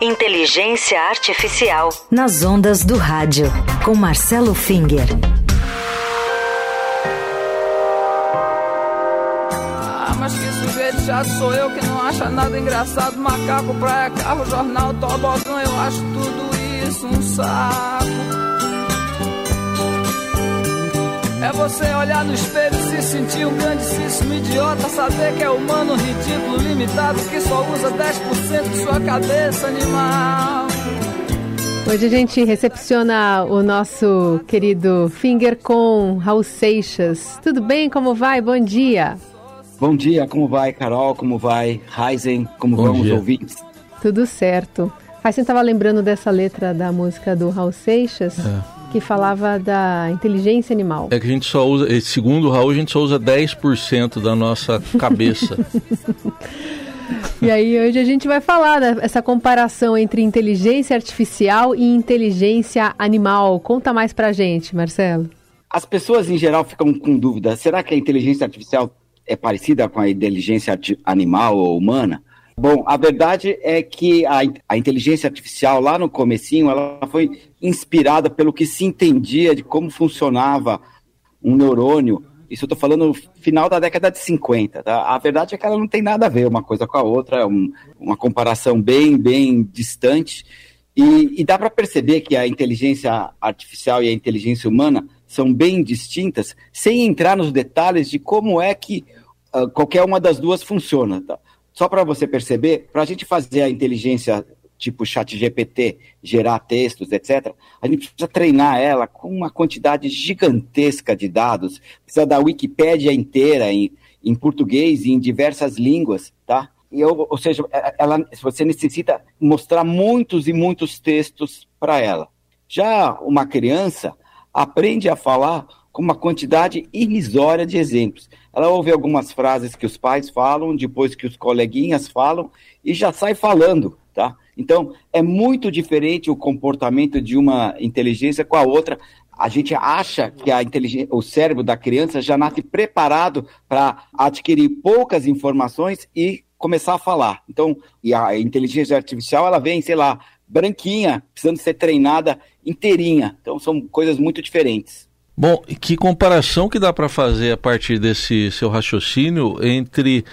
Inteligência Artificial. Nas ondas do rádio. Com Marcelo Finger. Ah, mas que sujeito já sou eu que não acha nada engraçado. Macaco, praia, carro, jornal, tobogã. Eu acho tudo isso um saco. Você olhar no espelho e se sentir um grandíssimo idiota, saber que é humano, ridículo, limitado, que só usa 10% de sua cabeça animal. Hoje a gente recepciona o nosso querido Finger com Raul Seixas. Tudo bem? Como vai? Bom dia. Bom dia, como vai, Carol? Como vai, Ryzen? Como Bom vão dia. os ouvintes? Tudo certo. Ryzen estava lembrando dessa letra da música do Raul Seixas. É que falava da inteligência animal. É que a gente só usa, segundo o Raul, a gente só usa 10% da nossa cabeça. e aí hoje a gente vai falar dessa comparação entre inteligência artificial e inteligência animal. Conta mais pra gente, Marcelo. As pessoas em geral ficam com dúvida, será que a inteligência artificial é parecida com a inteligência animal ou humana? Bom, a verdade é que a, a, inteligência artificial lá no comecinho, ela foi inspirada pelo que se entendia de como funcionava um neurônio. Isso eu estou falando no final da década de 50. Tá? A verdade é que ela não tem nada a ver uma coisa com a outra, é um, uma comparação bem, bem distante. E, e dá para perceber que a inteligência artificial e a inteligência humana são bem distintas, sem entrar nos detalhes de como é que uh, qualquer uma das duas funciona. Tá? Só para você perceber, para a gente fazer a inteligência tipo chat GPT, gerar textos, etc., a gente precisa treinar ela com uma quantidade gigantesca de dados, precisa da Wikipédia inteira em, em português e em diversas línguas, tá? E eu, ou seja, é, ela, você necessita mostrar muitos e muitos textos para ela. Já uma criança aprende a falar com uma quantidade irrisória de exemplos. Ela ouve algumas frases que os pais falam, depois que os coleguinhas falam, e já sai falando, tá? Então, é muito diferente o comportamento de uma inteligência com a outra. A gente acha que a inteligência, o cérebro da criança já nasce preparado para adquirir poucas informações e começar a falar. Então, e a inteligência artificial, ela vem, sei lá, branquinha, precisando ser treinada inteirinha. Então, são coisas muito diferentes. Bom, que comparação que dá para fazer a partir desse seu raciocínio entre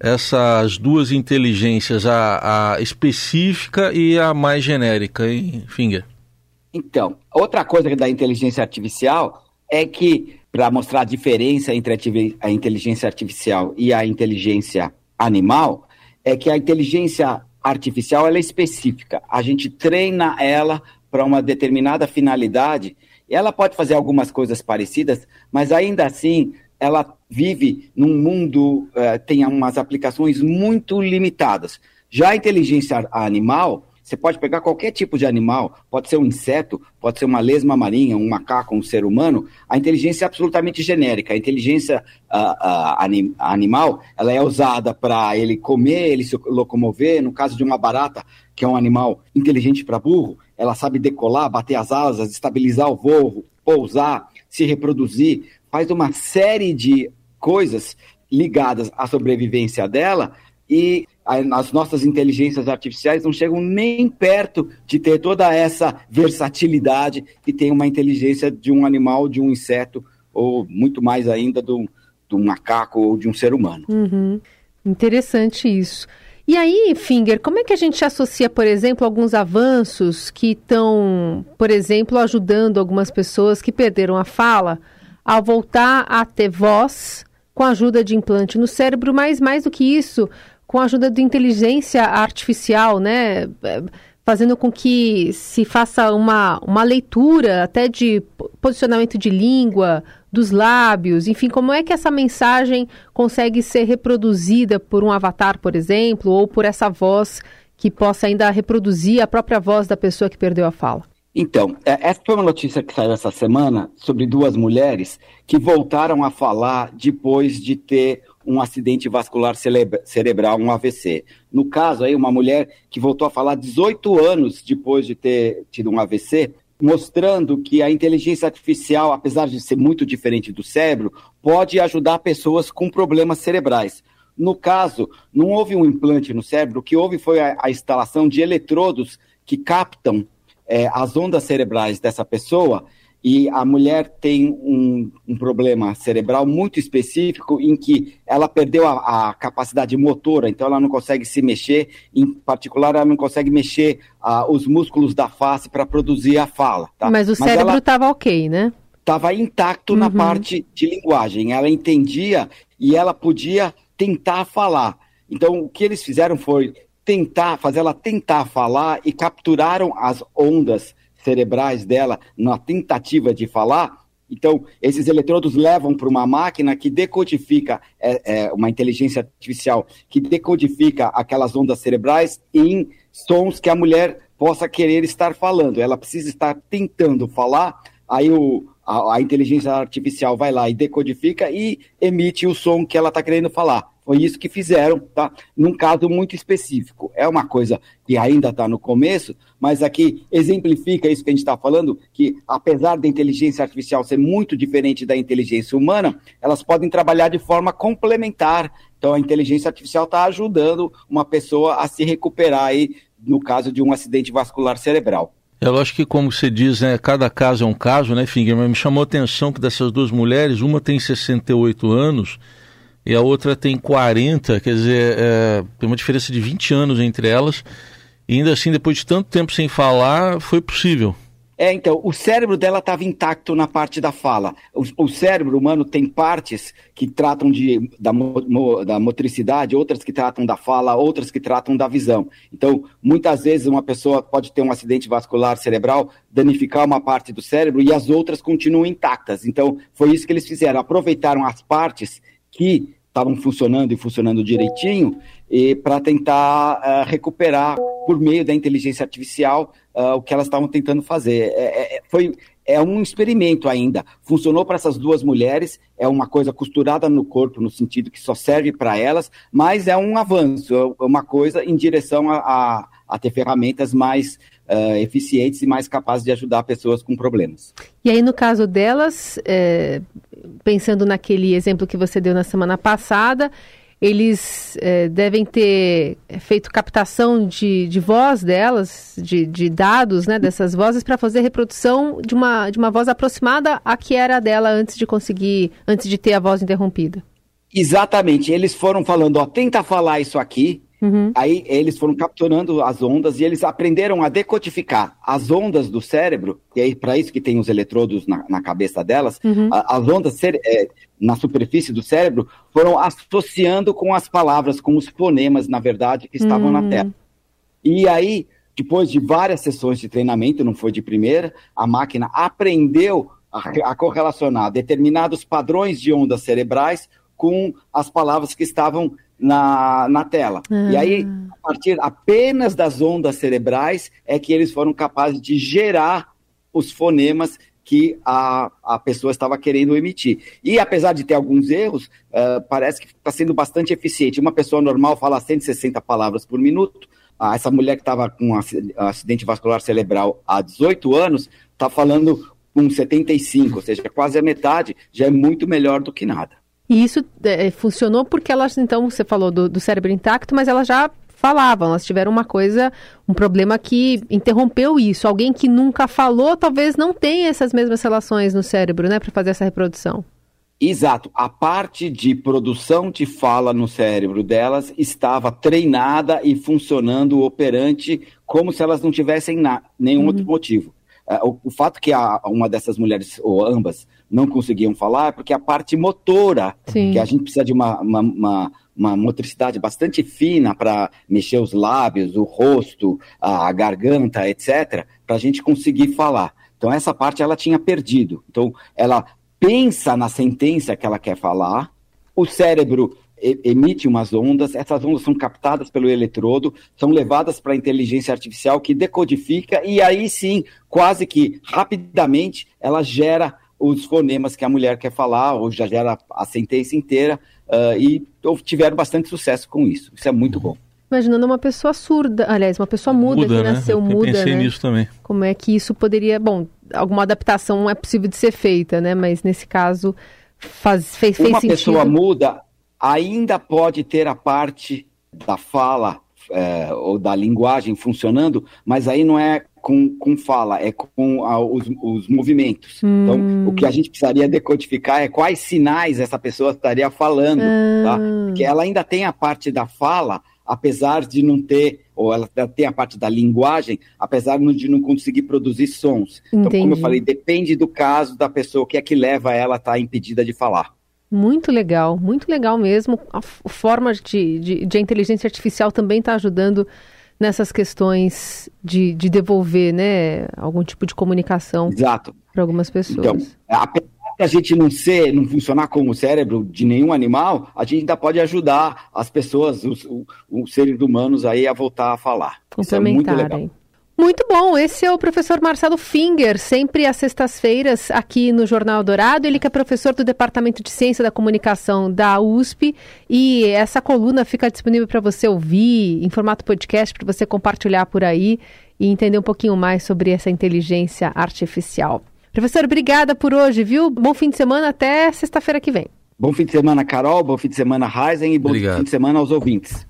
essas duas inteligências, a, a específica e a mais genérica, hein, Finger? Então, outra coisa da inteligência artificial é que, para mostrar a diferença entre a inteligência artificial e a inteligência animal, é que a inteligência artificial ela é específica. A gente treina ela para uma determinada finalidade ela pode fazer algumas coisas parecidas, mas ainda assim ela vive num mundo, uh, tem umas aplicações muito limitadas. Já a inteligência animal, você pode pegar qualquer tipo de animal, pode ser um inseto, pode ser uma lesma marinha, um macaco, um ser humano. A inteligência é absolutamente genérica. A inteligência anim, animal, ela é usada para ele comer, ele se locomover. No caso de uma barata, que é um animal inteligente para burro, ela sabe decolar, bater as asas, estabilizar o voo, pousar, se reproduzir, faz uma série de coisas ligadas à sobrevivência dela e as nossas inteligências artificiais não chegam nem perto de ter toda essa versatilidade que tem uma inteligência de um animal, de um inseto, ou muito mais ainda do, do macaco ou de um ser humano. Uhum. Interessante isso. E aí, Finger, como é que a gente associa, por exemplo, alguns avanços que estão, por exemplo, ajudando algumas pessoas que perderam a fala a voltar a ter voz com a ajuda de implante no cérebro, mas mais do que isso, com a ajuda de inteligência artificial, né? Fazendo com que se faça uma, uma leitura até de posicionamento de língua, dos lábios, enfim, como é que essa mensagem consegue ser reproduzida por um avatar, por exemplo, ou por essa voz que possa ainda reproduzir a própria voz da pessoa que perdeu a fala? Então, é, essa foi uma notícia que saiu essa semana sobre duas mulheres que voltaram a falar depois de ter um acidente vascular cerebral, um AVC. No caso aí, uma mulher que voltou a falar 18 anos depois de ter tido um AVC, mostrando que a inteligência artificial, apesar de ser muito diferente do cérebro, pode ajudar pessoas com problemas cerebrais. no caso, não houve um implante no cérebro, o que houve foi a, a instalação de eletrodos que captam é, as ondas cerebrais dessa pessoa e a mulher tem um, um, problema cerebral muito específico em que ela perdeu a, a, capacidade motora, então ela não consegue se mexer, em particular ela não consegue mexer uh, os músculos da face para produzir a fala. Tá? Mas o Mas cérebro estava ok, né? Estava intacto uhum. na parte de linguagem, ela entendia e ela podia tentar falar. Então o que eles fizeram foi tentar, fazer ela tentar falar e capturaram as ondas cerebrais dela na tentativa de falar. Então, esses eletrodos levam para uma máquina que decodifica, é, é, uma inteligência artificial, que decodifica aquelas ondas cerebrais em sons que a mulher possa querer estar falando. Ela precisa estar tentando falar, aí o, a, a inteligência artificial vai lá e decodifica e emite o som que ela está querendo falar. Foi isso que fizeram, tá? Num caso muito específico. É uma coisa que ainda está no começo, mas aqui exemplifica isso que a gente está falando, que apesar da inteligência artificial ser muito diferente da inteligência humana, elas podem trabalhar de forma complementar. Então a inteligência artificial está ajudando uma pessoa a se recuperar aí no caso de um acidente vascular cerebral. É lógico que, como você diz, né, cada caso é um caso, né, Finger? Mas me chamou a atenção que dessas duas mulheres, uma tem 68 anos e a outra tem 40, quer dizer, é, tem uma diferença de 20 anos entre elas. E ainda assim, depois de tanto tempo sem falar, foi possível. É, então, o cérebro dela estava intacto na parte da fala. O, o, cérebro humano tem partes que tratam de, da, mo, da motricidade, outras que tratam da fala, outras que tratam da visão. Então, muitas vezes uma pessoa pode ter um acidente vascular cerebral, danificar uma parte do cérebro e as outras continuam intactas. Então, foi isso que eles fizeram. Aproveitaram as partes que estavam funcionando e funcionando direitinho, e para tentar uh, recuperar por meio da inteligência artificial uh, o que elas estavam tentando fazer. É, é, foi, é um experimento ainda. Funcionou para essas duas mulheres, é uma coisa costurada no corpo, no sentido que só serve para elas, mas é um avanço, é uma coisa em direção a, a, a ter ferramentas mais uh, eficientes e mais capazes de ajudar pessoas com problemas. E aí, no caso delas, é, pensando naquele exemplo que você deu na semana passada, eles é, devem ter feito captação de, de voz delas, de, de dados né, dessas vozes, para fazer reprodução de uma, de uma voz aproximada à que era dela antes de conseguir, antes de ter a voz interrompida. Exatamente. Eles foram falando, ó, tenta falar isso aqui, Uhum. Aí eles foram capturando as ondas e eles aprenderam a decodificar as ondas do cérebro, e é para isso que tem os eletrodos na, na cabeça delas, uhum. a, as ondas é, na superfície do cérebro foram associando com as palavras, com os fonemas, na verdade, que estavam uhum. na tela. E aí, depois de várias sessões de treinamento, não foi de primeira, a máquina aprendeu a, a correlacionar determinados padrões de ondas cerebrais com as palavras que estavam na, na tela. Ah. E aí, a partir apenas das ondas cerebrais, é que eles foram capazes de gerar os fonemas que a, a pessoa estava querendo emitir. E apesar de ter alguns erros, uh, parece que está sendo bastante eficiente. Uma pessoa normal fala 160 palavras por minuto. Ah, essa mulher que estava com um acidente vascular cerebral há 18 anos está falando com 75, ou seja, quase a metade, já é muito melhor do que nada. E isso é, funcionou porque elas, então, você falou do, do cérebro intacto, mas elas já falavam, elas tiveram uma coisa, um problema que interrompeu isso. Alguém que nunca falou talvez não tenha essas mesmas relações no cérebro, né, para fazer essa reprodução. Exato. A parte de produção de fala no cérebro delas estava treinada e funcionando operante como se elas não tivessem nenhum uhum. outro motivo. Uh, o, o, fato que a, uma dessas mulheres, ou ambas, não conseguiam falar, porque a parte motora, Sim. que a gente precisa de uma, uma, uma, uma motricidade bastante fina para mexer os lábios, o rosto, a, a garganta, etc., para a gente conseguir falar. Então, essa parte ela tinha perdido. Então, ela pensa na sentença que ela quer falar, o cérebro emite umas ondas, essas ondas são captadas pelo eletrodo, são levadas para a inteligência artificial que decodifica e aí sim, quase que rapidamente, ela gera os fonemas que a mulher quer falar, ou já gera a sentença inteira, uh, e tiveram bastante sucesso com isso. Isso é muito bom. Imaginando uma pessoa surda, aliás, uma pessoa muda, muda que né? nasceu Eu muda. Pensei né? nisso também. Como é que isso poderia. Bom, alguma adaptação é possível de ser feita, né? Mas nesse caso faz, fez, fez uma sentido. pessoa muda ainda pode ter a parte da fala é, ou da linguagem funcionando, mas aí não é com, com fala, é com a, os, os, movimentos. Hum. Então, o que a gente precisaria decodificar é quais sinais essa pessoa estaria falando, hum. tá? Porque ela ainda tem a parte da fala, apesar de não ter, ou ela tem a parte da linguagem, apesar de não conseguir produzir sons. Entendi. Então, como eu falei, depende do caso da pessoa, o que é que leva ela a estar tá impedida de falar. Muito legal, muito legal mesmo. A forma de, de, de a inteligência artificial também está ajudando nessas questões de, de devolver, né, algum tipo de comunicação para algumas pessoas. Então, apesar de a gente não ser, não funcionar como o cérebro de nenhum animal, a gente ainda pode ajudar as pessoas, os, os, os seres humanos aí a voltar a falar. Isso é muito legal. Muito bom, esse é o professor Marcelo Finger, sempre às sextas-feiras aqui no Jornal Dourado. Ele que é professor do Departamento de Ciência da Comunicação da USP e essa coluna fica disponível para você ouvir em formato podcast, para você compartilhar por aí e entender um pouquinho mais sobre essa inteligência artificial. Professor, obrigada por hoje, viu? Bom fim de semana, até sexta-feira que vem. Bom fim de semana, Carol, bom fim de semana, Heisen, e bom Obrigado. fim de semana aos ouvintes.